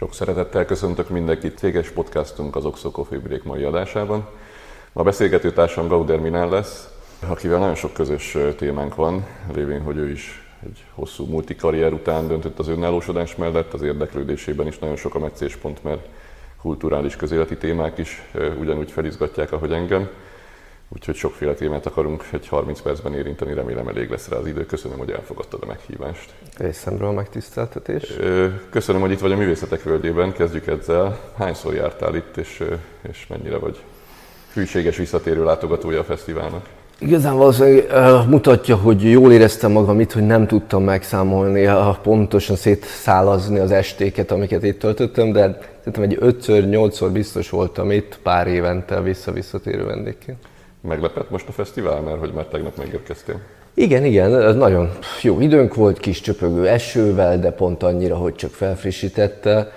Sok szeretettel köszöntök mindenkit céges podcastunk az Oxo Coffee Break mai adásában. Ma a beszélgető társam Gauder Minál lesz, akivel nagyon sok közös témánk van, lévén, hogy ő is egy hosszú multikarrier után döntött az önállósodás mellett, az érdeklődésében is nagyon sok a meccéspont, mert kulturális közéleti témák is ugyanúgy felizgatják, ahogy engem. Úgyhogy sokféle témát akarunk egy 30 percben érinteni, remélem elég lesz rá az idő. Köszönöm, hogy elfogadtad a meghívást. Részemről megtiszteltetés. Köszönöm, hogy itt vagy a Művészetek Völgyében, kezdjük ezzel. Hányszor jártál itt, és, és mennyire vagy hűséges visszatérő látogatója a fesztiválnak? Igazán valószínűleg uh, mutatja, hogy jól éreztem magam itt, hogy nem tudtam megszámolni, uh, pontosan szétszálazni az estéket, amiket itt töltöttem, de szerintem egy ötször, nyolcszor biztos voltam itt pár évente vissza-visszatérő vendégként. Meglepett most a fesztivál, mert hogy már tegnap megérkeztél? Igen, igen, ez nagyon jó időnk volt, kis csöpögő esővel, de pont annyira, hogy csak felfrissítette.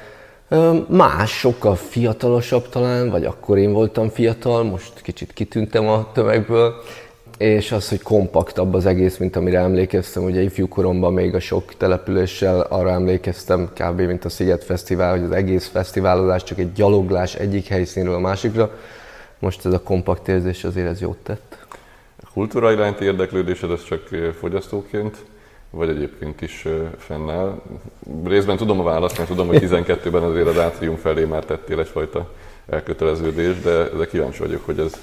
Más, sokkal fiatalosabb talán, vagy akkor én voltam fiatal, most kicsit kitűntem a tömegből, és az, hogy kompaktabb az egész, mint amire emlékeztem. Ugye ifjúkoromban még a sok településsel arra emlékeztem, kb. mint a Sziget Fesztivál, hogy az egész fesztiválozás csak egy gyaloglás egyik helyszínről a másikra most ez a kompakt érzés azért ez jót tett. A kultúra iránti érdeklődésed az csak fogyasztóként, vagy egyébként is fennáll? Részben tudom a választ, mert tudom, hogy 12-ben azért az átrium felé már tettél egyfajta elköteleződést, de, de kíváncsi vagyok, hogy ez,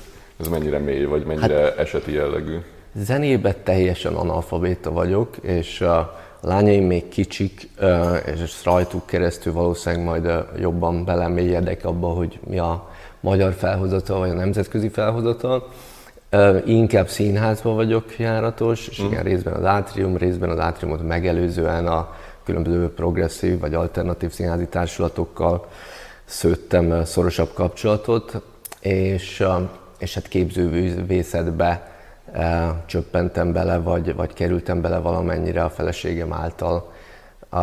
ez mennyire mély, vagy mennyire hát, eseti jellegű. Zenébe teljesen analfabéta vagyok, és a lányaim még kicsik, és rajtuk keresztül valószínűleg majd jobban belemélyedek abba, hogy mi a magyar felhozatal, vagy a nemzetközi felhozatal. Inkább színházban vagyok járatos, és igen, mm. részben az átrium, részben az átriumot megelőzően a különböző progresszív vagy alternatív színházi társulatokkal szőttem szorosabb kapcsolatot, és, és hát képzővészetbe csöppentem bele, vagy, vagy kerültem bele valamennyire a feleségem által a,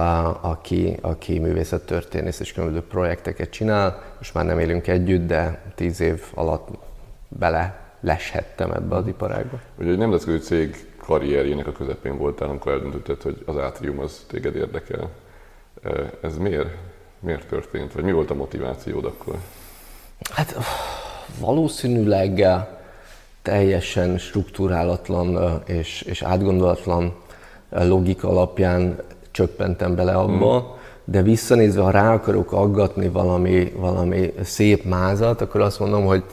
aki, aki művészettörténész és különböző projekteket csinál. Most már nem élünk együtt, de tíz év alatt bele leshettem ebbe az iparágba. Ugye egy nemzetközi cég karrierjének a közepén voltál, amikor eldöntötted, hogy az átrium az téged érdekel. E, ez miért, miért történt? Vagy mi volt a motivációd akkor? Hát valószínűleg teljesen struktúrálatlan és, és átgondolatlan logika alapján csöppentem bele abba, hmm. de visszanézve, ha rá akarok aggatni valami, valami szép mázat, akkor azt mondom, hogy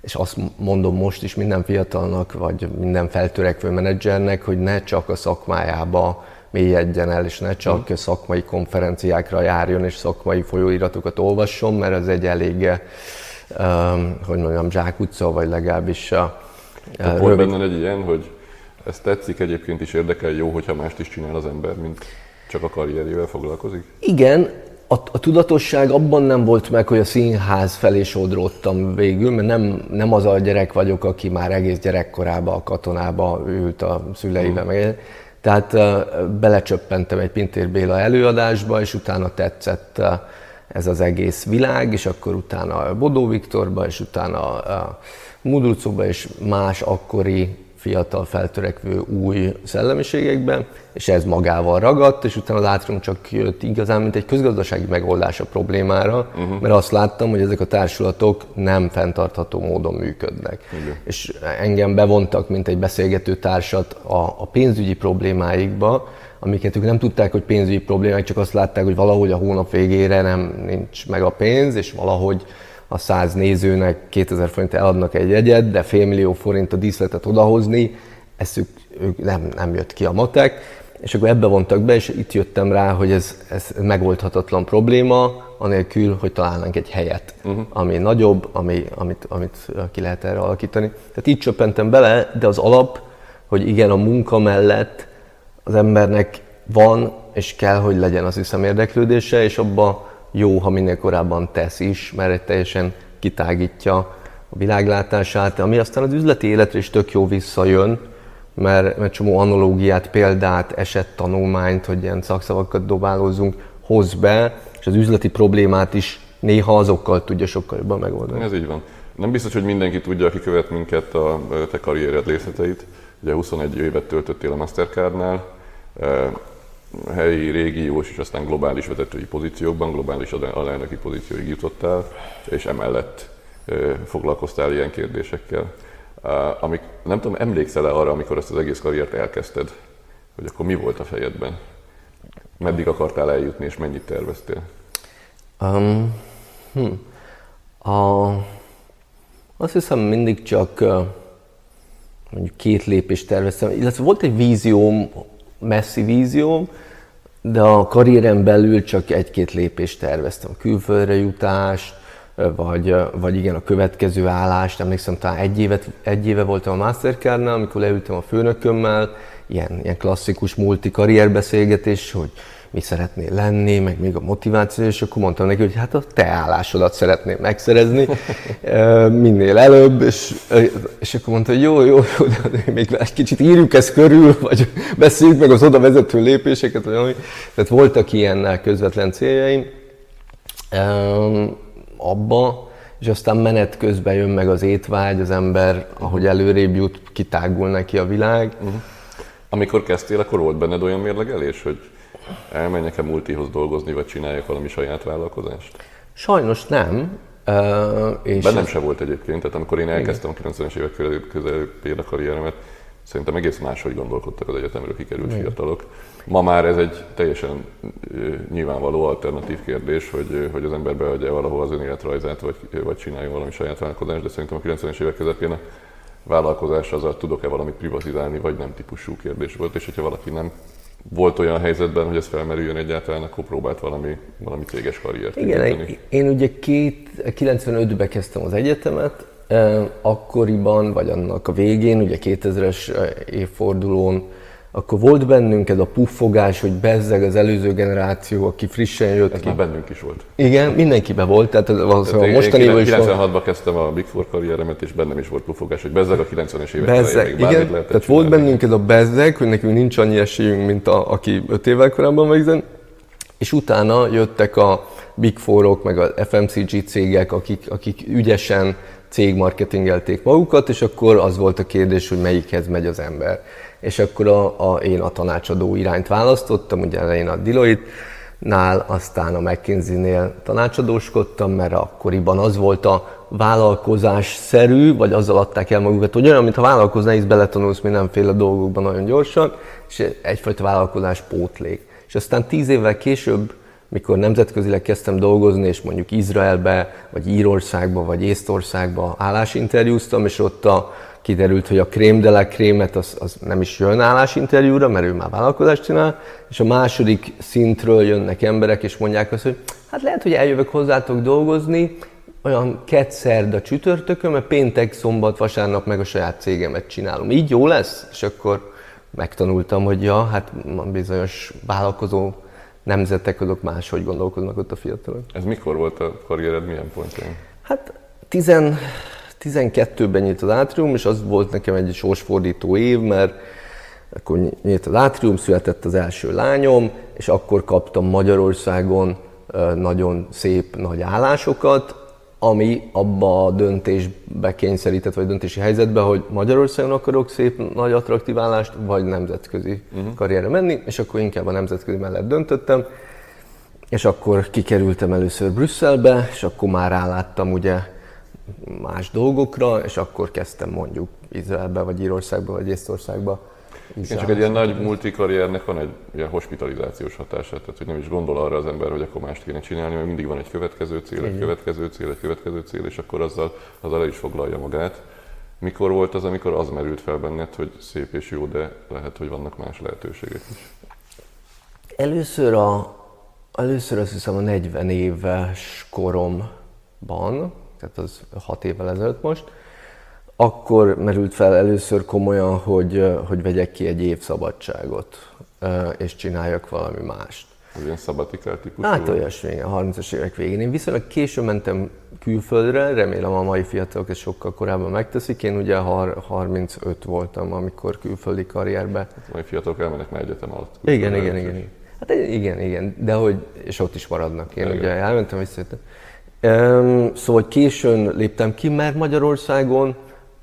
és azt mondom most is minden fiatalnak, vagy minden feltörekvő menedzsernek, hogy ne csak a szakmájába mélyedjen el, és ne csak hmm. szakmai konferenciákra járjon, és szakmai folyóiratokat olvasson, mert ez egy elég, um, hogy mondjam, zsákutca, vagy legalábbis a, uh, Volt benne egy ilyen, hogy ez tetszik, egyébként is érdekel, jó, hogyha mást is csinál az ember, mint csak a karrierjével foglalkozik? Igen, a, a tudatosság abban nem volt meg, hogy a színház felé sodródtam végül, mert nem, nem az a gyerek vagyok, aki már egész gyerekkorában a katonába ült a szüleivel. Mm. Meg, tehát uh, belecsöppentem egy Pintér Béla előadásba, és utána tetszett uh, ez az egész világ, és akkor utána Bodó Viktorba, és utána uh, Mudrucóba, és más akkori fiatal, feltörekvő új szellemiségekben, és ez magával ragadt, és utána az csak jött igazán, mint egy közgazdasági megoldás a problémára, uh-huh. mert azt láttam, hogy ezek a társulatok nem fenntartható módon működnek. Uh-huh. És engem bevontak, mint egy beszélgető társat a, a pénzügyi problémáikba, amiket ők nem tudták, hogy pénzügyi problémák, csak azt látták, hogy valahogy a hónap végére nem nincs meg a pénz, és valahogy a száz nézőnek 2000 forint eladnak egy jegyet, de félmillió forint a díszletet odahozni, ezt ők, nem, nem jött ki a matek, és akkor ebbe vontak be, és itt jöttem rá, hogy ez, ez megoldhatatlan probléma, anélkül, hogy találnánk egy helyet, uh-huh. ami nagyobb, ami, amit, amit ki lehet erre alakítani. Tehát így csöppentem bele, de az alap, hogy igen, a munka mellett az embernek van, és kell, hogy legyen az hiszem érdeklődése, és abba jó, ha minél korábban tesz is, mert teljesen kitágítja a világlátását, ami aztán az üzleti életre is tök jó visszajön, mert, mert csomó analógiát, példát, esettanulmányt, hogy ilyen szakszavakat dobálózunk, hoz be, és az üzleti problémát is néha azokkal tudja sokkal jobban megoldani. Ez így van. Nem biztos, hogy mindenki tudja, aki követ minket a te karriered részleteit. Ugye 21 évet töltöttél a Mastercardnál, helyi, régiós és aztán globális vezetői pozíciókban, globális alelnöki pozícióig jutottál, és emellett foglalkoztál ilyen kérdésekkel. Amik, nem tudom, emlékszel-e arra, amikor ezt az egész karriert elkezdted, hogy akkor mi volt a fejedben? Meddig akartál eljutni, és mennyit terveztél? Um, hm. a, azt hiszem mindig csak mondjuk két lépést terveztem, illetve volt egy vízióm, messzi vízióm, de a karrierem belül csak egy-két lépést terveztem. Külföldre jutást, vagy, vagy igen, a következő állást. Emlékszem, talán egy, évet, egy éve voltam a Mastercardnál, amikor leültem a főnökömmel, ilyen, ilyen klasszikus multi karrierbeszélgetés, hogy mi szeretnél lenni, meg még a motiváció, és akkor mondtam neki, hogy hát a te állásodat szeretném megszerezni minél előbb, és, és akkor mondta, hogy jó, jó, jó, de még egy kicsit írjuk ezt körül, vagy beszéljük meg az oda vezető lépéseket, vagy ami. Tehát voltak ilyen közvetlen céljaim abba, és aztán menet közben jön meg az étvágy, az ember, ahogy előrébb jut, kitágul neki a világ. Uh-huh. Amikor kezdtél, akkor volt benned olyan mérlegelés, hogy elmenjek-e multihoz dolgozni, vagy csináljak valami saját vállalkozást? Sajnos nem. Uh, és Bennem se volt egyébként, tehát amikor én elkezdtem a 90-es évek közepén a karrieremet, szerintem egész máshogy gondolkodtak az egyetemről kikerült Igen. fiatalok. Ma már ez egy teljesen nyilvánvaló alternatív kérdés, hogy, hogy az ember beadja valahol az önéletrajzát, vagy, vagy csináljon valami saját vállalkozást, de szerintem a 90-es évek közepén a vállalkozás azzal tudok-e valamit privatizálni, vagy nem típusú kérdés volt, és hogyha valaki nem volt olyan helyzetben, hogy ez felmerüljön egyáltalán, akkor próbált valami, valami céges karriert Igen, én, én ugye két, 95-ben kezdtem az egyetemet, akkoriban, vagy annak a végén, ugye 2000-es évfordulón akkor volt bennünk ez a puffogás, hogy bezzeg az előző generáció, aki frissen jött. Ez már bennünk is volt. Igen, mindenkiben volt, tehát valószínűleg mostani is 96-ban kezdtem a Big Four karrieremet, és bennem is volt puffogás, hogy bezzeg a 90-es évek bezzeg, igen, tehát csinálni. volt bennünk ez a bezzeg, hogy nekünk nincs annyi esélyünk, mint a, aki 5 évvel korábban végzen, és utána jöttek a Big Four-ok, meg a FMCG cégek, akik, akik ügyesen cégmarketingelték magukat, és akkor az volt a kérdés, hogy melyikhez megy az ember és akkor a, a, én a tanácsadó irányt választottam, ugye elején a Deloitte, nál, aztán a McKinsey-nél tanácsadóskodtam, mert akkoriban az volt a vállalkozás-szerű, vagy azzal adták el magukat, hogy olyan, mintha vállalkoznál, is beletanulsz mindenféle dolgokban nagyon gyorsan, és egyfajta vállalkozás pótlék. És aztán tíz évvel később, mikor nemzetközileg kezdtem dolgozni, és mondjuk Izraelbe, vagy Írországba, vagy Észtországba állásinterjúztam, és ott a kiderült, hogy a krém de la krémet az, az nem is jön állásinterjúra, mert ő már vállalkozást csinál, és a második szintről jönnek emberek, és mondják azt, hogy hát lehet, hogy eljövök hozzátok dolgozni, olyan a csütörtökön, mert péntek, szombat, vasárnap meg a saját cégemet csinálom. Így jó lesz? És akkor megtanultam, hogy ja, hát bizonyos vállalkozó nemzetek azok máshogy gondolkoznak ott a fiatalok. Ez mikor volt a karriered, milyen pontján? Hát 10, 12-ben nyílt az átrium, és az volt nekem egy sorsfordító év, mert akkor nyílt az átrium, született az első lányom, és akkor kaptam Magyarországon nagyon szép nagy állásokat, ami abba a döntésbe kényszerített, vagy döntési helyzetbe, hogy Magyarországon akarok szép, nagy attraktív állást, vagy nemzetközi uh-huh. karrierre menni, és akkor inkább a nemzetközi mellett döntöttem, és akkor kikerültem először Brüsszelbe, és akkor már ráláttam ugye más dolgokra, és akkor kezdtem mondjuk Izraelbe, vagy Írországba, vagy Észtországba. Igen, csak egy ilyen nagy multikarriernek van egy ilyen hospitalizációs hatása, tehát hogy nem is gondol arra az ember, hogy akkor mást kéne csinálni, mert mindig van egy következő cél, egy következő cél, egy következő cél, és akkor azzal, azzal el is foglalja magát. Mikor volt az, amikor az merült fel benned, hogy szép és jó, de lehet, hogy vannak más lehetőségek is? Először, a, először azt hiszem a 40 éves koromban, tehát az hat évvel ezelőtt most, akkor merült fel először komolyan, hogy, hogy vegyek ki egy év szabadságot, és csináljak valami mást. Az ilyen szabatikál típusú? Hát olyasmi, a 30-as évek végén. Én viszonylag későn mentem külföldre, remélem a mai fiatalok ezt sokkal korábban megteszik. Én ugye 35 voltam, amikor külföldi karrierbe. Hát a mai fiatalok elmennek már egyetem alatt. Igen, igen, igen, igen. Hát igen, igen, de hogy, és ott is maradnak. Én igen. ugye elmentem, visszajöttem. Um, szóval későn léptem ki, mert Magyarországon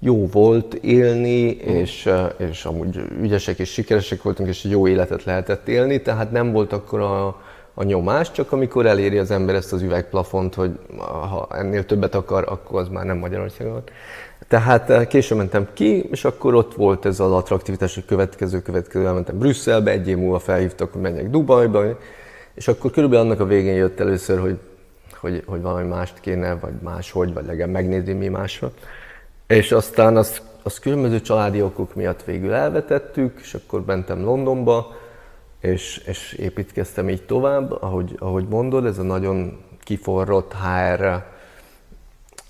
jó volt élni, és, és amúgy ügyesek és sikeresek voltunk, és jó életet lehetett élni, tehát nem volt akkor a, a nyomás, csak amikor eléri az ember ezt az üvegplafont, hogy ha ennél többet akar, akkor az már nem Magyarországon. Tehát később mentem ki, és akkor ott volt ez az attraktivitás, hogy következő, következő, elmentem Brüsszelbe, egy év múlva felhívtak, hogy menjek Dubajba, és akkor körülbelül annak a végén jött először, hogy, hogy, hogy valami mást kéne, vagy máshogy, vagy legalább megnézni mi másra. És aztán azt, azt különböző családi okok miatt végül elvetettük, és akkor mentem Londonba, és, és építkeztem így tovább, ahogy, ahogy mondod, ez a nagyon kiforrott HR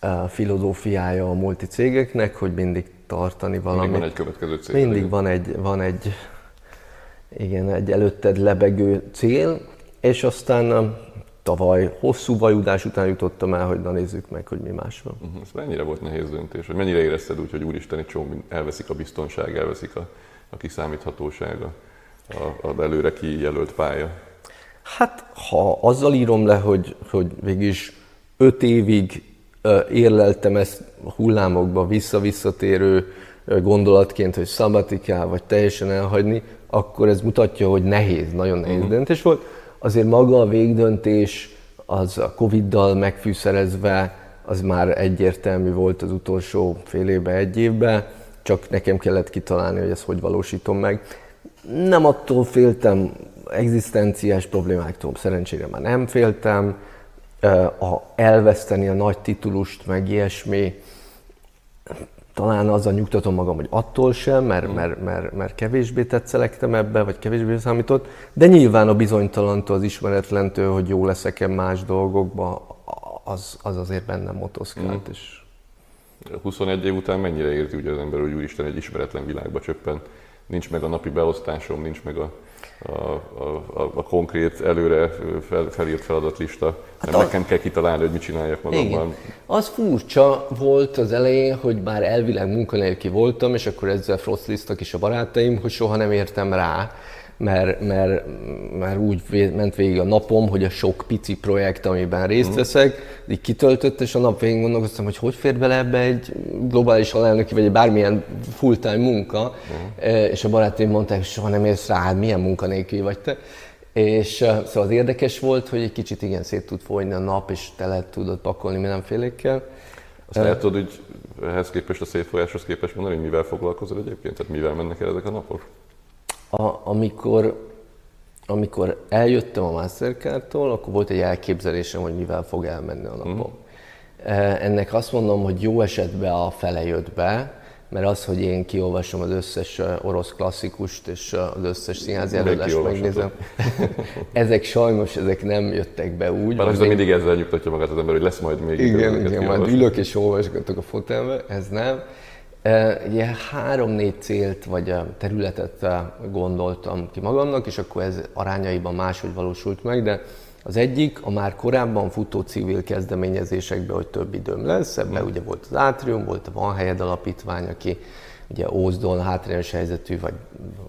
uh, filozófiája a multicégeknek, hogy mindig tartani valamit. Mindig van egy következő cél. Mindig van egy, van egy, igen, egy előtted lebegő cél, és aztán tavaly hosszú vajudás után jutottam el, hogy na nézzük meg, hogy mi más van. Uh-huh. Ez mennyire volt nehéz döntés? Hogy mennyire érezted úgy, hogy úristen, egy csomó elveszik a biztonság, elveszik a, a kiszámíthatósága, a, a előre kijelölt pálya? Hát, ha azzal írom le, hogy, hogy végig öt évig érleltem ezt hullámokba vissza-visszatérő gondolatként, hogy szabatikál, vagy teljesen elhagyni, akkor ez mutatja, hogy nehéz, nagyon nehéz uh-huh. döntés volt azért maga a végdöntés az a Covid-dal megfűszerezve, az már egyértelmű volt az utolsó fél évben, egy évben, csak nekem kellett kitalálni, hogy ezt hogy valósítom meg. Nem attól féltem, egzisztenciás problémáktól szerencsére már nem féltem, a elveszteni a nagy titulust, meg ilyesmi, talán azzal nyugtatom magam, hogy attól sem, mert, mm. mert, mert, mert kevésbé tetszelektem ebbe, vagy kevésbé számított, de nyilván a bizonytalantól, az ismeretlentől, hogy jó leszek-e más dolgokba, az, az azért bennem motoszkált. Mm. És... 21 év után mennyire érzi ugye az ember, hogy úristen egy ismeretlen világba csöppen, nincs meg a napi beosztásom, nincs meg a a, a, a konkrét előre fel, felírt feladatlista, hát mert a... nekem kell kitalálni, hogy mit csináljak magamban. Igen. Az furcsa volt az elején, hogy már elvileg munkanélkül voltam, és akkor ezzel frostlisztak is a barátaim, hogy soha nem értem rá, mert, mert, mert úgy ment végig a napom, hogy a sok pici projekt, amiben részt mhm. veszek, így kitöltött, és a nap végén gondolkoztam, hogy hogy fér bele ebbe egy globális alelnöki, vagy egy bármilyen full-time munka, uh-huh. és a barátaim mondták, hogy soha nem érsz rá, hát milyen munkanélkül vagy te. És uh, szóval az érdekes volt, hogy egy kicsit igen szét tud folyni a nap, és tele tudod pakolni mindenfélékkel. Azt uh, lehet tudod, hogy ehhez képest a szétfolyáshoz képest mondani, hogy mivel foglalkozol egyébként? Tehát mivel mennek el ezek a napok? A, amikor, amikor eljöttem a Mastercard-tól, akkor volt egy elképzelésem, hogy mivel fog elmenni a napom. Mm. Ennek azt mondom, hogy jó esetben a fele jött be, mert az, hogy én kiolvasom az összes orosz klasszikust és az összes színházi előadást megnézem, ezek sajnos ezek nem jöttek be úgy. Bár én... mindig ezzel nyugtatja magát az ember, hogy lesz majd még Igen, igen, majd ülök és olvasgatok a fotelbe, ez nem. Ugye három-négy célt vagy területet gondoltam ki magamnak, és akkor ez arányaiban máshogy valósult meg, de az egyik a már korábban futó civil kezdeményezésekben, hogy több időm lesz, ebben mm. ugye volt az Átrium, volt a Van Helyed Alapítvány, aki ugye Ózdon hátrányos helyzetű vagy,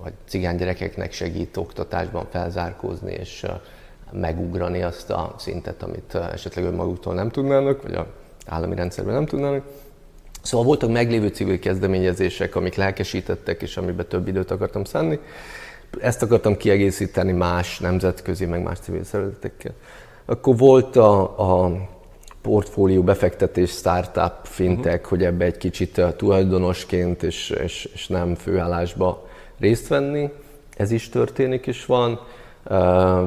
vagy cigány gyerekeknek segít oktatásban felzárkózni és megugrani azt a szintet, amit esetleg önmaguktól nem tudnának, vagy a állami rendszerben nem tudnának. Szóval voltak meglévő civil kezdeményezések, amik lelkesítettek, és amiben több időt akartam szánni. Ezt akartam kiegészíteni más nemzetközi, meg más civil szervezetekkel. Akkor volt a, a portfólió befektetés, startup, fintech, uh-huh. hogy ebbe egy kicsit tulajdonosként és, és, és nem főállásba részt venni. Ez is történik is van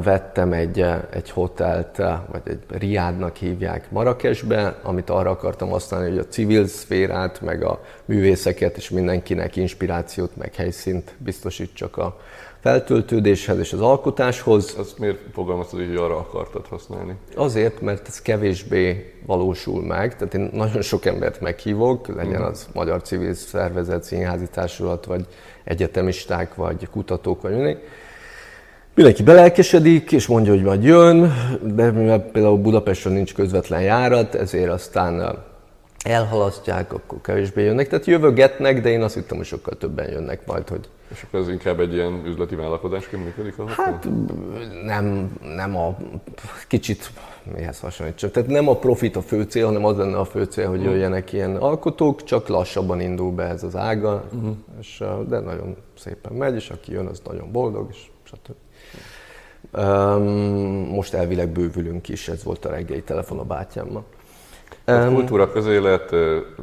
vettem egy, egy hotelt, vagy egy Riádnak hívják Marrakesbe, amit arra akartam használni, hogy a civil szférát, meg a művészeket és mindenkinek inspirációt, meg helyszínt biztosítsak a feltöltődéshez és az alkotáshoz. Azt miért fogalmaztad, hogy arra akartad használni? Azért, mert ez kevésbé valósul meg. Tehát én nagyon sok embert meghívok, legyen mhm. az magyar civil szervezet, színházi társulat, vagy egyetemisták, vagy kutatók, vagy mindenki Mindenki belelkesedik, és mondja, hogy majd jön, de mivel például Budapesten nincs közvetlen járat, ezért aztán elhalasztják, akkor kevésbé jönnek. Tehát jövögetnek, de én azt hittem, hogy sokkal többen jönnek majd, hogy És akkor ez inkább egy ilyen üzleti vállalkozásként működik? Ahol hát nem, nem a kicsit mihez hasonlít. Tehát nem a profit a fő cél, hanem az lenne a fő cél, hogy mm. jöjjenek ilyen alkotók, csak lassabban indul be ez az ága, uh-huh. és, de nagyon szépen megy, és aki jön, az nagyon boldog, és stb. Most elvileg bővülünk is, ez volt a reggeli telefon a bátyámmal. Um, kultúra, közélet,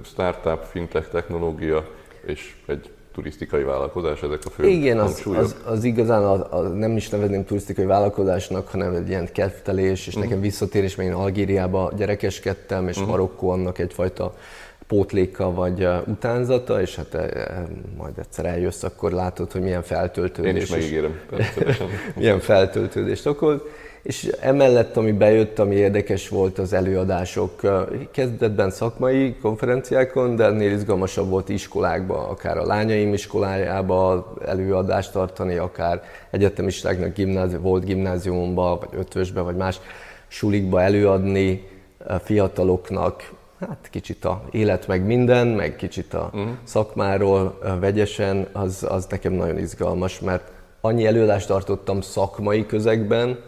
startup, fintech technológia és egy turisztikai vállalkozás, ezek a fő Igen, az, az, az igazán az, az nem is nevezném turisztikai vállalkozásnak, hanem egy ilyen kettelés, és uh-huh. nekem visszatérés, mert én Algériába gyerekeskedtem, és uh-huh. Marokkó annak egyfajta pótléka vagy utánzata, és hát majd egyszer eljössz, akkor látod, hogy milyen feltöltődés. Én is megígérem, milyen feltöltődést okoz. És emellett, ami bejött, ami érdekes volt az előadások, kezdetben szakmai konferenciákon, de ennél izgalmasabb volt iskolákban, akár a lányaim iskolájába előadást tartani, akár egyetemistáknak gimnázi- volt gimnáziumban, vagy ötvösbe, vagy más sulikba előadni fiataloknak, hát kicsit a élet meg minden, meg kicsit a uh-huh. szakmáról vegyesen, az, az nekem nagyon izgalmas, mert annyi előadást tartottam szakmai közegben,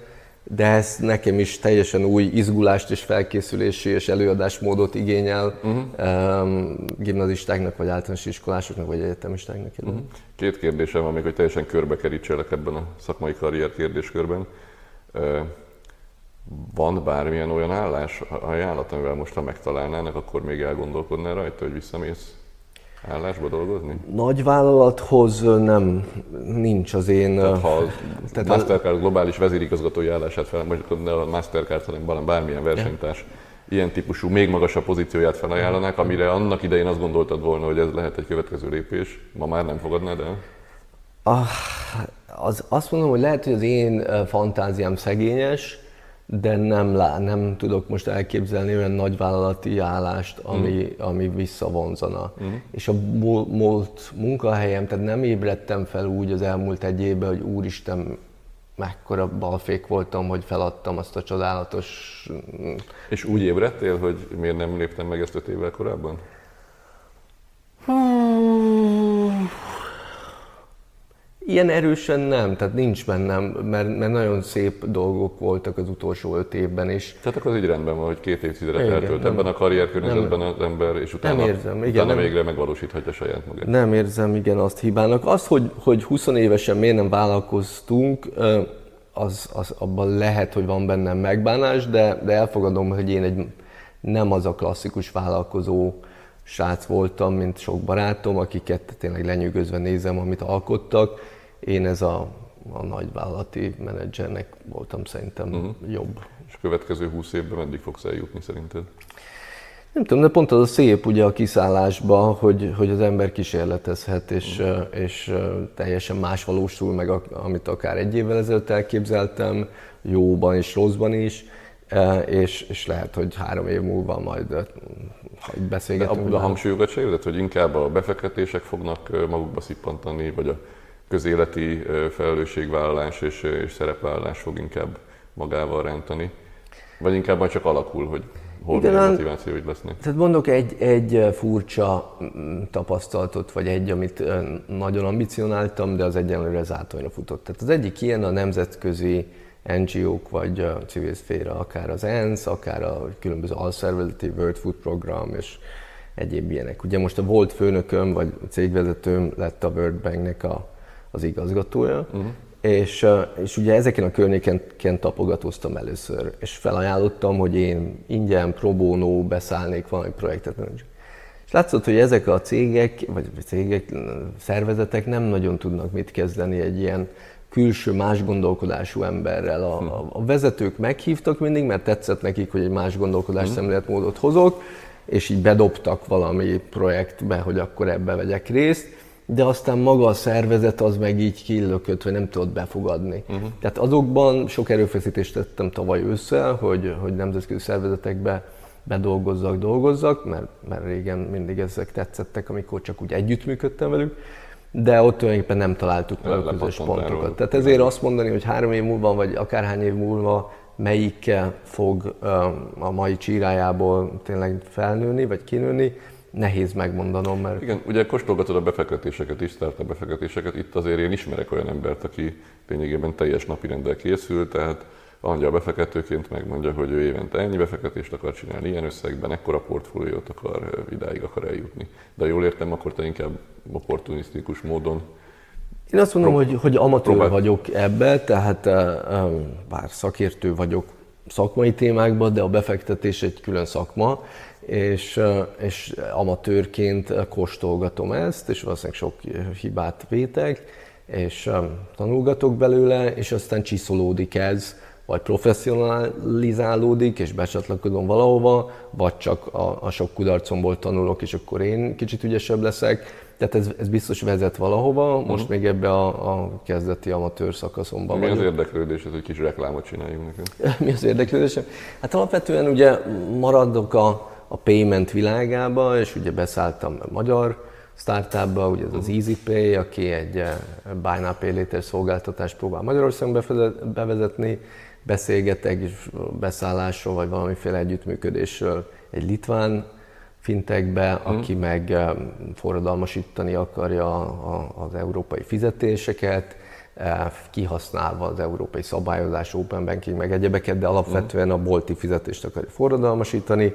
de ez nekem is teljesen új izgulást és felkészülési és előadásmódot igényel uh-huh. um, gimnazistáknak, vagy általános iskolásoknak, vagy egyetemistáknak. Uh-huh. Két kérdésem van még, hogy teljesen körbe kerítselek ebben a szakmai karrier kérdéskörben. Van bármilyen olyan állás, ajánlat, amivel most ha megtalálnának, akkor még elgondolkodnál rajta, hogy visszamész állásba dolgozni? Nagy vállalathoz nem, nincs az én... Tehát ha a tehát Mastercard globális vezérigazgatói állását fel, vagy ne a Mastercard, hanem bármilyen versenytárs, ilyen típusú, még magasabb pozícióját felajánlanak, amire annak idején azt gondoltad volna, hogy ez lehet egy következő lépés, ma már nem fogadnád el? Ah, az, azt mondom, hogy lehet, hogy az én fantáziám szegényes, de nem, lá, nem tudok most elképzelni olyan nagyvállalati állást, ami, mm. ami visszavonzana. Mm. És a múlt munkahelyem, tehát nem ébredtem fel úgy az elmúlt egy évben, hogy úristen, mekkora balfék voltam, hogy feladtam azt a csodálatos... És úgy ébredtél, hogy miért nem léptem meg ezt öt évvel korábban? Ilyen erősen nem, tehát nincs bennem, mert, mert nagyon szép dolgok voltak az utolsó öt évben is. Tehát akkor az így rendben van, hogy két évtizedet eltölt ebben a karrierkörnyezetben az ember, és utána, nem érzem, igen, utána nem, végre megvalósíthatja saját magát. Nem érzem, igen, azt hibának. Az, hogy, hogy 20 évesen miért nem vállalkoztunk, az, az abban lehet, hogy van bennem megbánás, de, de elfogadom, hogy én egy nem az a klasszikus vállalkozó srác voltam, mint sok barátom, akiket tényleg lenyűgözve nézem, amit alkottak én ez a, a nagyvállalati menedzsernek voltam szerintem uh-huh. jobb. És a következő húsz évben meddig fogsz eljutni szerinted? Nem tudom, de pont az a szép ugye a kiszállásban, hogy, hogy az ember kísérletezhet, és, uh-huh. és teljesen más valósul meg, amit akár egy évvel ezelőtt elképzeltem, jóban és rosszban is, és, és lehet, hogy három év múlva majd beszélgetünk. De a, a hangsúlyokat se érzed, hogy inkább a befektetések fognak magukba szippantani, vagy a közéleti felelősségvállalás és, és szerepvállalás fog inkább magával rántani? Vagy inkább majd csak alakul, hogy hol Igen, milyen motivációid lesznek? Tehát mondok egy, egy furcsa tapasztalatot, vagy egy, amit nagyon ambicionáltam, de az egyenlőre zátonyra futott. Tehát az egyik ilyen a nemzetközi NGO-k, vagy a civil szféra, akár az ENSZ, akár a különböző alszervezeti World Food Program, és egyéb ilyenek. Ugye most a volt főnököm, vagy cégvezetőm lett a World Banknek a az igazgatója, uh-huh. és, és ugye ezeken a környéken tapogatóztam először, és felajánlottam, hogy én ingyen, pro bono beszállnék valami projektet. És látszott, hogy ezek a cégek, vagy cégek, szervezetek nem nagyon tudnak mit kezdeni egy ilyen külső, más gondolkodású emberrel. A, a, a vezetők meghívtak mindig, mert tetszett nekik, hogy egy más gondolkodás hmm. szemléletmódot hozok, és így bedobtak valami projektbe, hogy akkor ebbe vegyek részt de aztán maga a szervezet az meg így killökött, vagy nem tudott befogadni. Uh-huh. Tehát azokban sok erőfeszítést tettem tavaly ősszel, hogy, hogy nemzetközi szervezetekbe bedolgozzak, dolgozzak, mert, mert régen mindig ezek tetszettek, amikor csak úgy együttműködtem velük, de ott tulajdonképpen nem találtuk meg a közös pontokat. Tehát ezért azt mondani, hogy három év múlva, vagy akárhány év múlva melyikkel fog a mai csírájából tényleg felnőni, vagy kinőni, nehéz megmondanom, mert... Igen, ugye kóstolgatod a befektetéseket is, startup befektetéseket. Itt azért én ismerek olyan embert, aki lényegében teljes napi készül, tehát angyal befektetőként megmondja, hogy ő évente ennyi befektetést akar csinálni, ilyen összegben, ekkora portfóliót akar, idáig akar eljutni. De jól értem, akkor te inkább opportunisztikus módon én azt mondom, Prób- hogy, hogy amatőr próbál. vagyok ebbe, tehát bár szakértő vagyok szakmai témákban, de a befektetés egy külön szakma, és, és amatőrként kóstolgatom ezt, és valószínűleg sok hibát vétek, és tanulgatok belőle, és aztán csiszolódik ez, vagy professzionalizálódik, és becsatlakozom valahova, vagy csak a, a sok kudarcomból tanulok, és akkor én kicsit ügyesebb leszek. Tehát ez, ez biztos vezet valahova, most uh-huh. még ebbe a, a kezdeti amatőr szakaszomban Mi vagyok. az érdeklődés, hogy kis reklámot csináljunk nekünk? Mi az érdeklődésem? Hát alapvetően ugye maradok a, a payment világába, és ugye beszálltam a magyar startupba, ugye ez az mhm. EasyPay, aki egy eh, Buy Now Pay Later szolgáltatást próbál Magyarországon bevezetni, beszélgetek is beszállásról, vagy valamiféle együttműködésről egy litván fintekbe, hmm. aki meg eh, forradalmasítani akarja az európai fizetéseket, eh, kihasználva az európai szabályozás, open banking, meg egyebeket, de alapvetően a bolti fizetést akarja forradalmasítani,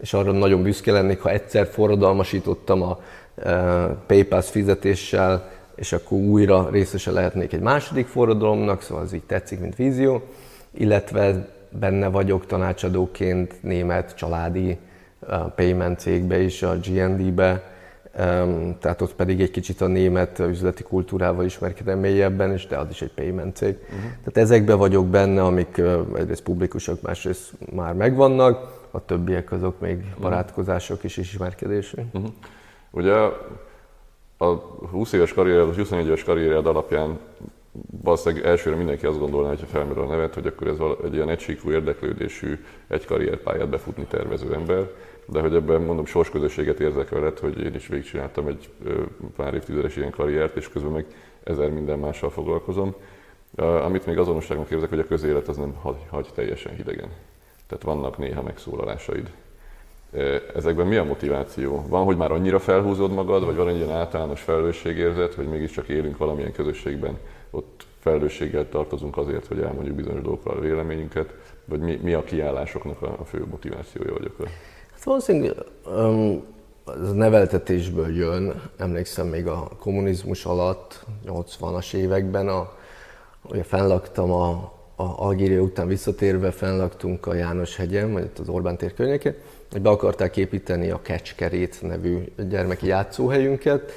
és arra nagyon büszke lennék, ha egyszer forradalmasítottam a eh, PayPass fizetéssel, és akkor újra részese lehetnék egy második forradalomnak, szóval ez így tetszik, mint vízió, illetve benne vagyok tanácsadóként német családi payment cégbe is, a GND-be, tehát ott pedig egy kicsit a német üzleti kultúrával ismerkedem mélyebben, és de az is egy payment cég. Uh-huh. Tehát ezekben vagyok benne, amik egyrészt publikusak, másrészt már megvannak, a többiek azok még uh-huh. barátkozások és ismerkedések. Uh-huh. Ugye a 20 éves karriered, 21 éves karriered alapján valószínűleg elsőre mindenki azt gondolná, hogyha felmerül a nevet, hogy akkor ez egy ilyen egysíkú érdeklődésű, egy karrierpályát befutni tervező ember de hogy ebben mondom sorsközösséget érzek veled, hogy én is végigcsináltam egy pár évtizedes ilyen karriert, és közben meg ezer minden mással foglalkozom. Amit még azonosságnak érzek, hogy a közélet az nem hagy, hagy teljesen hidegen. Tehát vannak néha megszólalásaid. Ezekben mi a motiváció? Van, hogy már annyira felhúzod magad, vagy van egy ilyen általános felelősségérzet, hogy mégiscsak élünk valamilyen közösségben, ott felelősséggel tartozunk azért, hogy elmondjuk bizonyos dolgokról a véleményünket, vagy mi, mi a kiállásoknak a, a fő motivációja vagyok? Hát valószínűleg um, az neveltetésből jön, emlékszem még a kommunizmus alatt, 80-as években, a, ugye fennlaktam a, a Algéria után visszatérve fennlaktunk a János hegyen, vagy az Orbán tér környékén, hogy be akarták építeni a Kecskerét nevű gyermeki játszóhelyünket,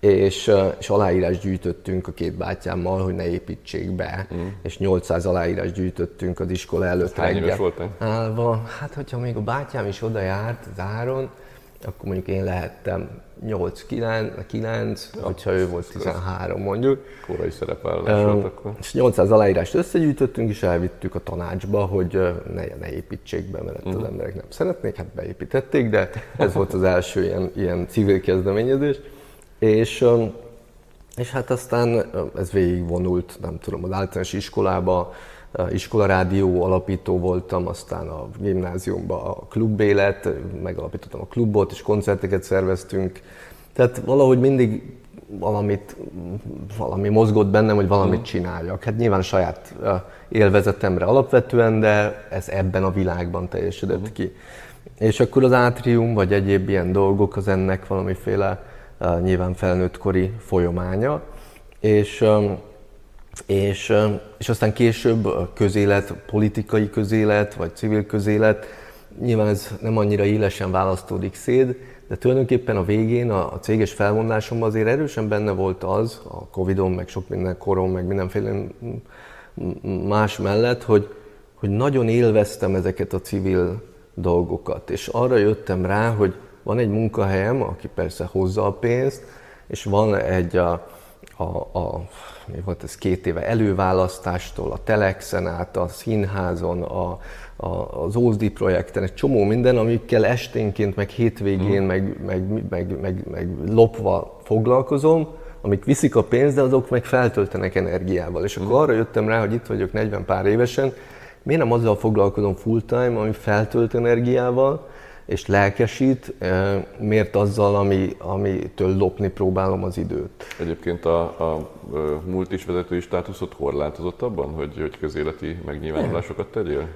és, és aláírás gyűjtöttünk a két bátyámmal, hogy ne építsék be, mm. és 800 aláírás gyűjtöttünk az iskola előtt Hány reggel. éves voltál? Állva. Hát, hogyha még a bátyám is oda járt záron, akkor mondjuk én lehettem 8-9, 9, ja, hogyha ő volt 13 mondjuk. Korai szerepállás um, volt akkor. És 800 aláírást összegyűjtöttünk, és elvittük a tanácsba, hogy ne, ne építsék be, mert uh-huh. az mhm. emberek nem szeretnék, hát beépítették, de ez volt az első ilyen, ilyen civil kezdeményezés. És, és hát aztán ez végigvonult, nem tudom, az általános iskolába, iskolarádió alapító voltam, aztán a gimnáziumban a klubélet, megalapítottam a klubot, és koncerteket szerveztünk. Tehát valahogy mindig valamit, valami mozgott bennem, hogy valamit csináljak. Hát nyilván saját élvezetemre alapvetően, de ez ebben a világban teljesedett uh-huh. ki. És akkor az átrium, vagy egyéb ilyen dolgok, az ennek valamiféle nyilván felnőttkori folyamánya, és, és, és aztán később a közélet, politikai közélet, vagy civil közélet, nyilván ez nem annyira élesen választódik szét, de tulajdonképpen a végén a, a céges felmondásomban azért erősen benne volt az, a Covid-on, meg sok minden korom, meg mindenféle más mellett, hogy, hogy nagyon élveztem ezeket a civil dolgokat, és arra jöttem rá, hogy van egy munkahelyem, aki persze hozza a pénzt, és van egy a, a, a mi volt ez két éve előválasztástól, a Telexen át, a színházon, a, a, az Ózdi projekten, egy csomó minden, amikkel esténként, meg hétvégén, mm. meg, meg, meg, meg, meg lopva foglalkozom, amik viszik a pénzt, de azok meg feltöltenek energiával. És akkor mm. arra jöttem rá, hogy itt vagyok 40 pár évesen, miért nem azzal foglalkozom full time, ami feltölt energiával, és lelkesít, miért azzal, ami, amitől lopni próbálom az időt. Egyébként a, a múlt is vezetői státuszot korlátozott abban, hogy, hogy közéleti megnyilvánulásokat tegyél?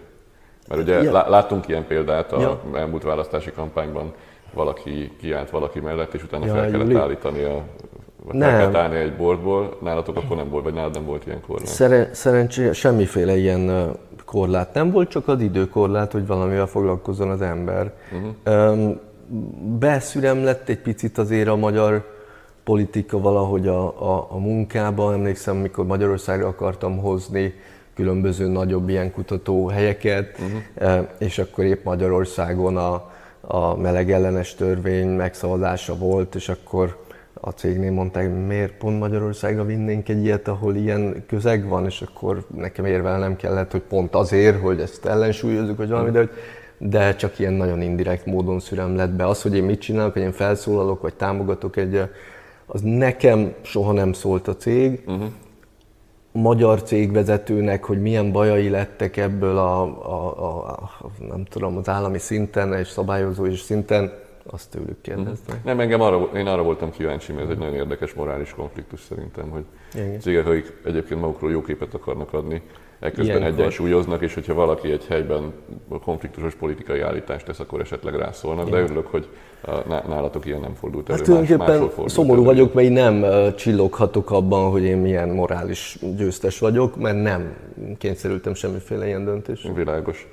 Mert ugye ja. láttunk ilyen példát a ja. elmúlt választási kampányban, valaki kiállt valaki mellett, és utána ja, fel kellett Júli. állítani a vagy nem. kellett állni egy bordból, nálatok akkor nem volt, vagy nálad nem volt ilyen korlát? Szeren- szerencsére semmiféle ilyen korlát nem volt, csak az időkorlát, hogy valamivel foglalkozzon az ember. Uh-huh. Beszürem lett egy picit azért a magyar politika valahogy a, a, a munkába. Emlékszem, mikor Magyarországra akartam hozni különböző nagyobb ilyen kutatóhelyeket, uh-huh. és akkor épp Magyarországon a, a melegellenes törvény megszavazása volt, és akkor a cégnél mondták, miért pont Magyarországra vinnénk egy ilyet, ahol ilyen közeg van, és akkor nekem érvelnem kellett, hogy pont azért, hogy ezt ellensúlyozzuk, vagy valami, de, hogy, de csak ilyen nagyon indirekt módon szürem lett be. Az, hogy én mit csinálok, hogy én felszólalok, vagy támogatok egy, az nekem soha nem szólt a cég. Uh-huh. Magyar cégvezetőnek, hogy milyen bajai lettek ebből a, a, a, a nem tudom, az állami szinten és szabályozó szinten, azt tőlük. Mhm. Nem, engem arra, én arra voltam kíváncsi, mert ez egy nagyon érdekes morális konfliktus szerintem, hogy Igen. cégek, akik egyébként magukról jó képet akarnak adni, ekközben Ilyenkor. egyensúlyoznak, és hogyha valaki egy helyben konfliktusos politikai állítást tesz, akkor esetleg rászólnak, Igen. de örülök, hogy nálatok ilyen nem fordult elő. Hát tulajdonképpen más, szomorú elő. vagyok, mert nem csilloghatok abban, hogy én milyen morális győztes vagyok, mert nem kényszerültem semmiféle ilyen döntés. Világos.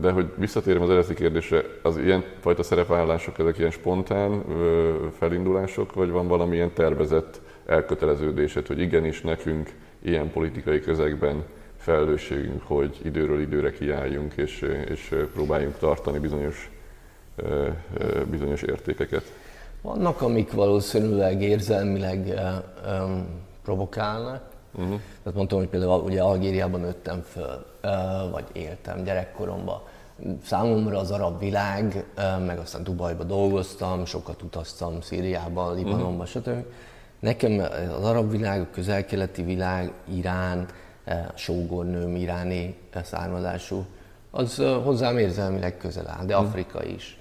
De hogy visszatérjem az eredeti kérdésre, az ilyen fajta szerepvállások, ezek ilyen spontán felindulások, vagy van valamilyen tervezett elköteleződésed, hogy igenis nekünk ilyen politikai közegben felelősségünk, hogy időről időre kiálljunk és, és próbáljunk tartani bizonyos, bizonyos értékeket? Vannak, amik valószínűleg érzelmileg provokálnak, Uh-huh. Tehát mondtam, hogy például ugye Algériában nőttem föl, vagy éltem gyerekkoromban. Számomra az arab világ, meg aztán Dubajba dolgoztam, sokat utaztam Szíriába, Libanonba, uh-huh. stb. Nekem az arab világ, a közel-keleti világ, Irán, sógornőm iráni származású, az hozzám érzelmileg közel áll, de Afrika is.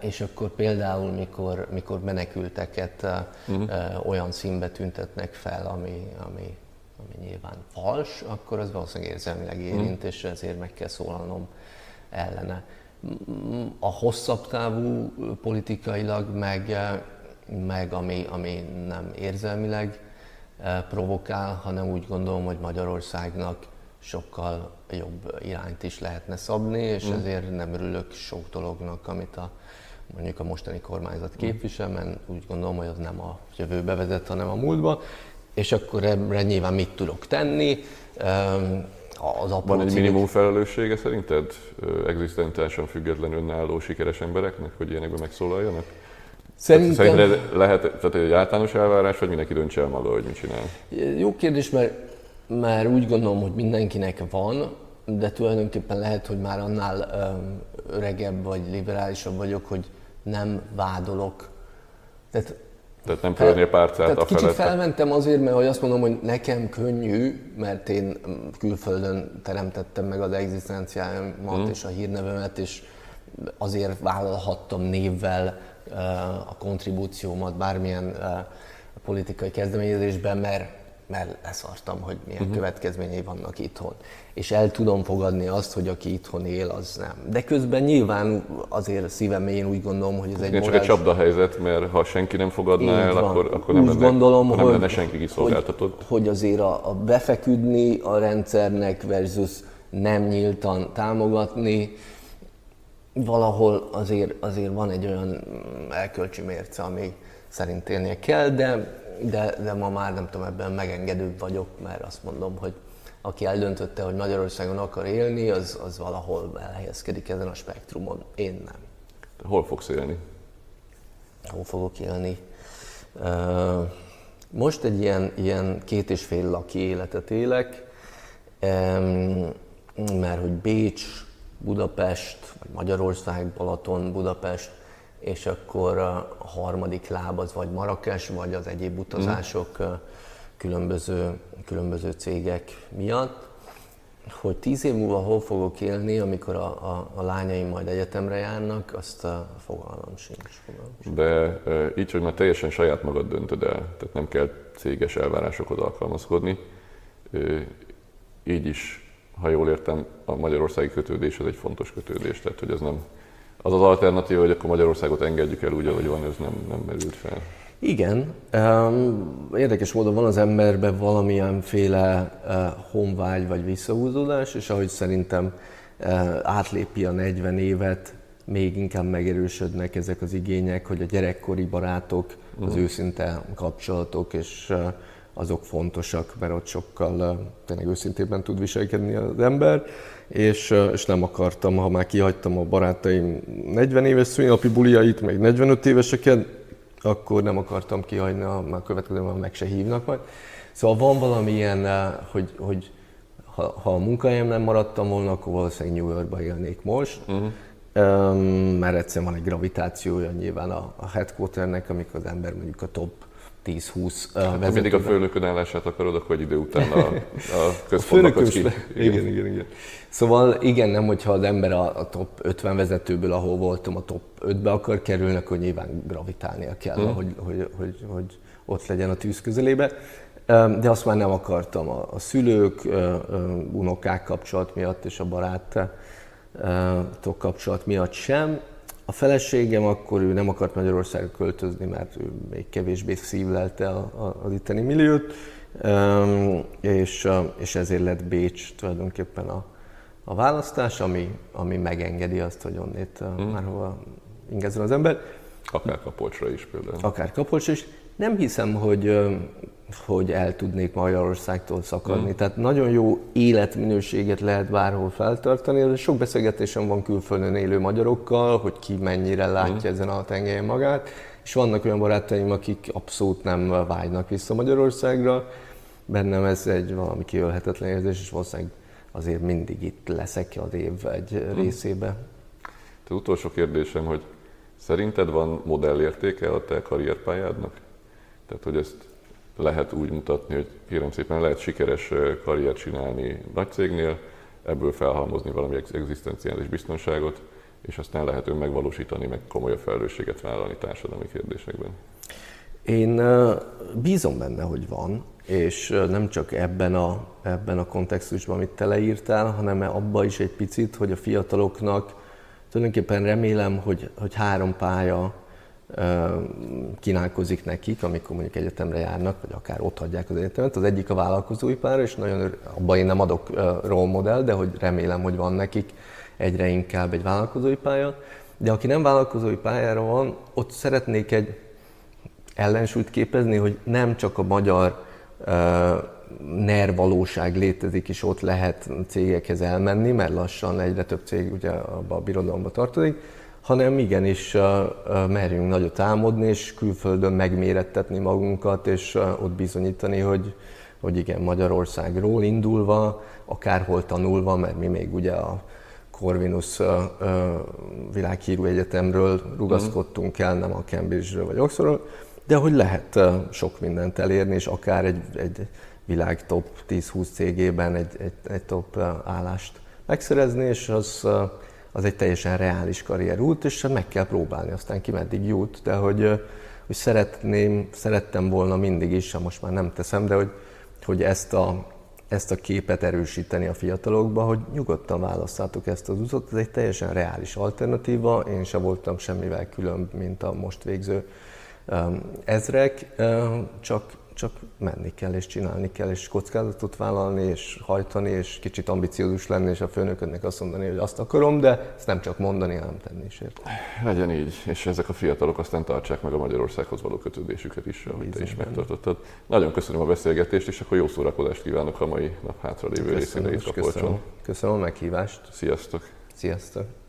És akkor például, mikor, mikor menekülteket uh-huh. olyan színbe tüntetnek fel, ami, ami, ami nyilván fals, akkor az valószínűleg érzelmileg érint, uh-huh. és ezért meg kell szólalnom ellene. A hosszabb távú politikailag meg, meg ami, ami nem érzelmileg provokál, hanem úgy gondolom, hogy Magyarországnak sokkal jobb irányt is lehetne szabni, és mm. ezért nem örülök sok dolognak, amit a mondjuk a mostani kormányzat képvisel, mert úgy gondolom, hogy az nem a jövőbe vezet, hanem a múltba, és akkor ebbre nyilván mit tudok tenni. Az Van egy minimum felelőssége szerinted egzisztenciálisan független önálló sikeres embereknek, hogy ilyenekben megszólaljanak? Szerintem... Szerinted lehet tehát egy általános elvárás, vagy mindenki döntse el maga, hogy mit csinál? Jó kérdés, mert már úgy gondolom, hogy mindenkinek van, de tulajdonképpen lehet, hogy már annál öregebb vagy liberálisabb vagyok, hogy nem vádolok. Tehát, tehát nem fölni a párcát tehát a kicsit felmentem azért, mert hogy azt mondom, hogy nekem könnyű, mert én külföldön teremtettem meg az egzisztenciámat mm. és a hírnevemet, és azért vállalhattam névvel a kontribúciómat bármilyen politikai kezdeményezésben, mert mert leszartam, hogy milyen uh-huh. következményei vannak itthon. És el tudom fogadni azt, hogy aki itthon él, az nem. De közben nyilván azért szívem én úgy gondolom, hogy ez egy morás... csak egy csapdahelyzet, mert ha senki nem fogadná el, akkor, akkor nem, úgy lenne, gondolom, akkor nem hogy, lenne senki kiszolgáltatott. Hogy, hogy azért a, a befeküdni a rendszernek versus nem nyíltan támogatni, valahol azért, azért van egy olyan elkölcsi mérce, ami szerint élnie kell, de de, de ma már nem tudom, ebben megengedőbb vagyok, mert azt mondom, hogy aki eldöntötte, hogy Magyarországon akar élni, az, az valahol elhelyezkedik ezen a spektrumon. Én nem. Hol fogsz élni? Hol fogok élni? Most egy ilyen, ilyen két és fél laki életet élek, mert hogy Bécs, Budapest, vagy Magyarország, Balaton, Budapest és akkor a harmadik láb az vagy Marrakes, vagy az egyéb utazások mm. különböző, különböző cégek miatt. Hogy tíz év múlva hol fogok élni, amikor a, a, a lányaim majd egyetemre járnak, azt a fogalmam sincs. Fogalmam sincs. De e, így, hogy már teljesen saját magad döntöd el, tehát nem kell céges elvárásokhoz alkalmazkodni, e, így is, ha jól értem, a magyarországi kötődés az egy fontos kötődés, tehát hogy ez nem az az alternatíva, hogy akkor Magyarországot engedjük el úgy, ahogy van, ez nem, nem merült fel. Igen. Érdekes módon van az emberben valamilyenféle honvágy vagy visszahúzódás, és ahogy szerintem átlépi a 40 évet, még inkább megerősödnek ezek az igények, hogy a gyerekkori barátok, az uh-huh. őszinte kapcsolatok, és azok fontosak, mert ott sokkal tényleg őszintében tud viselkedni az ember, és, és nem akartam, ha már kihagytam a barátaim 40 éves szülinapi buliait, meg 45 éveseket, akkor nem akartam kihagyni, a, már következőben meg se hívnak majd. Szóval van valamilyen, hogy, hogy ha, ha a munkahelyem nem maradtam volna, akkor valószínűleg New Yorkba élnék most. Uh-huh. Um, mert egyszerűen van egy gravitációja nyilván a, a headquarternek, amikor az ember mondjuk a top 10-20 hát, mindig a főnökön állását akarod, akkor egy idő után a, a központnak ki. Igen, igen, igen. Szóval igen, nem, hogyha az ember a, a top 50 vezetőből, ahol voltam, a top 5-be akar kerülni, akkor nyilván gravitálnia kell, hmm. hogy, hogy, hogy, hogy ott legyen a tűz közelébe. De azt már nem akartam a, a szülők, unokák kapcsolat miatt és a barátok kapcsolat miatt sem. A feleségem akkor ő nem akart Magyarországra költözni, mert ő még kevésbé szívlelte az itteni milliót, és, és ezért lett Bécs tulajdonképpen a, a választás, ami, ami megengedi azt, hogy onnét hmm. már hova ingezzen az ember. Akár Kapolcsra is például. Akár Kapolcsra is. Nem hiszem, hogy, hogy el tudnék Magyarországtól szakadni. Hmm. Tehát nagyon jó életminőséget lehet bárhol feltartani. Sok beszélgetésem van külföldön élő magyarokkal, hogy ki mennyire látja hmm. ezen a tengelyen magát. És vannak olyan barátaim, akik abszolút nem vágynak vissza Magyarországra. Bennem ez egy valami kiölhetetlen érzés, és valószínűleg azért mindig itt leszek az év egy hmm. részébe. Te utolsó kérdésem, hogy szerinted van modellértéke a te karrierpályádnak? Tehát, hogy ezt lehet úgy mutatni, hogy kérem szépen lehet sikeres karriert csinálni nagy cégnél, ebből felhalmozni valami egzisztenciális biztonságot, és aztán lehet ön megvalósítani, meg komolyabb felelősséget vállalni társadalmi kérdésekben. Én bízom benne, hogy van, és nem csak ebben a, ebben a kontextusban, amit te leírtál, hanem abban is egy picit, hogy a fiataloknak tulajdonképpen remélem, hogy, hogy három pálya kínálkozik nekik, amikor mondjuk egyetemre járnak, vagy akár ott hagyják az egyetemet. Az egyik a vállalkozói pár, és nagyon abban én nem adok role model, de hogy remélem, hogy van nekik egyre inkább egy vállalkozói pálya. De aki nem vállalkozói pályára van, ott szeretnék egy ellensúlyt képezni, hogy nem csak a magyar valóság létezik, és ott lehet cégekhez elmenni, mert lassan egyre több cég ugye abba a birodalomba tartozik, hanem igenis merjünk nagyot álmodni, és külföldön megmérettetni magunkat, és ott bizonyítani, hogy, hogy igen, Magyarországról indulva, akárhol tanulva, mert mi még ugye a Corvinus világhírű egyetemről rugaszkodtunk el, nem a Cambridge-ről vagy Oxfordról, de hogy lehet sok mindent elérni, és akár egy, egy világ top 10-20 cégében egy, egy, egy top állást megszerezni, és az, az egy teljesen reális karrierút, és meg kell próbálni, aztán ki meddig jut, de hogy, hogy szeretném, szerettem volna mindig is, most már nem teszem, de hogy, hogy ezt a, ezt a képet erősíteni a fiatalokba, hogy nyugodtan választhatok ezt az utat, ez egy teljesen reális alternatíva, én sem voltam semmivel különb, mint a most végző ezrek, csak, csak menni kell, és csinálni kell, és kockázatot vállalni, és hajtani, és kicsit ambiciózus lenni, és a főnöködnek azt mondani, hogy azt akarom, de ezt nem csak mondani, hanem tenni is érte. Legyen így, és ezek a fiatalok aztán tartsák meg a Magyarországhoz való kötődésüket is, ahogy te is megtartottad. Nagyon köszönöm a beszélgetést, és akkor jó szórakozást kívánok a mai nap hátralévő részére itt a köszönöm. köszönöm a meghívást. Sziasztok! Sziasztok!